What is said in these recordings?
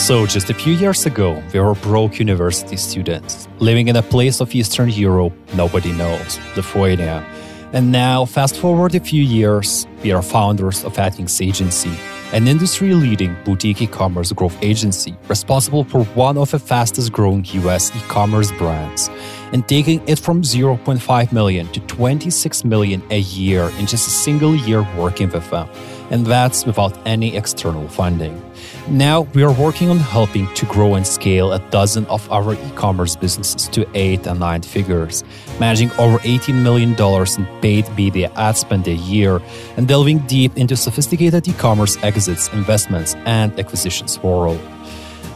So, just a few years ago, we were broke university students, living in a place of Eastern Europe nobody knows, Lithuania. And now, fast forward a few years, we are founders of Atkins Agency, an industry leading boutique e commerce growth agency responsible for one of the fastest growing US e commerce brands and taking it from 0.5 million to 26 million a year in just a single year working with them. And that's without any external funding. Now we are working on helping to grow and scale a dozen of our e commerce businesses to eight and nine figures, managing over $18 million in paid media ad spend a year, and delving deep into sophisticated e commerce exits, investments, and acquisitions world.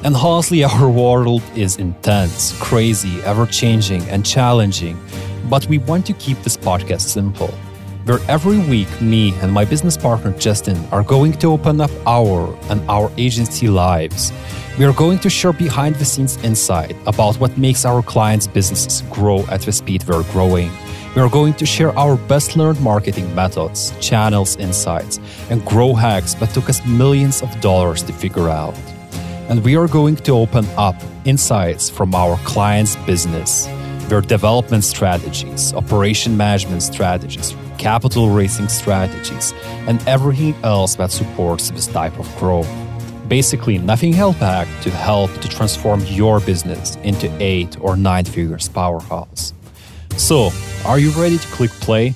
And honestly, our world is intense, crazy, ever changing, and challenging. But we want to keep this podcast simple. Where every week, me and my business partner Justin are going to open up our and our agency lives. We are going to share behind the scenes insight about what makes our clients' businesses grow at the speed we're growing. We are going to share our best learned marketing methods, channels, insights, and grow hacks that took us millions of dollars to figure out and we are going to open up insights from our clients' business, their development strategies, operation management strategies, capital raising strategies, and everything else that supports this type of growth. Basically, nothing held back to help to transform your business into eight or nine figures powerhouse. So, are you ready to click play?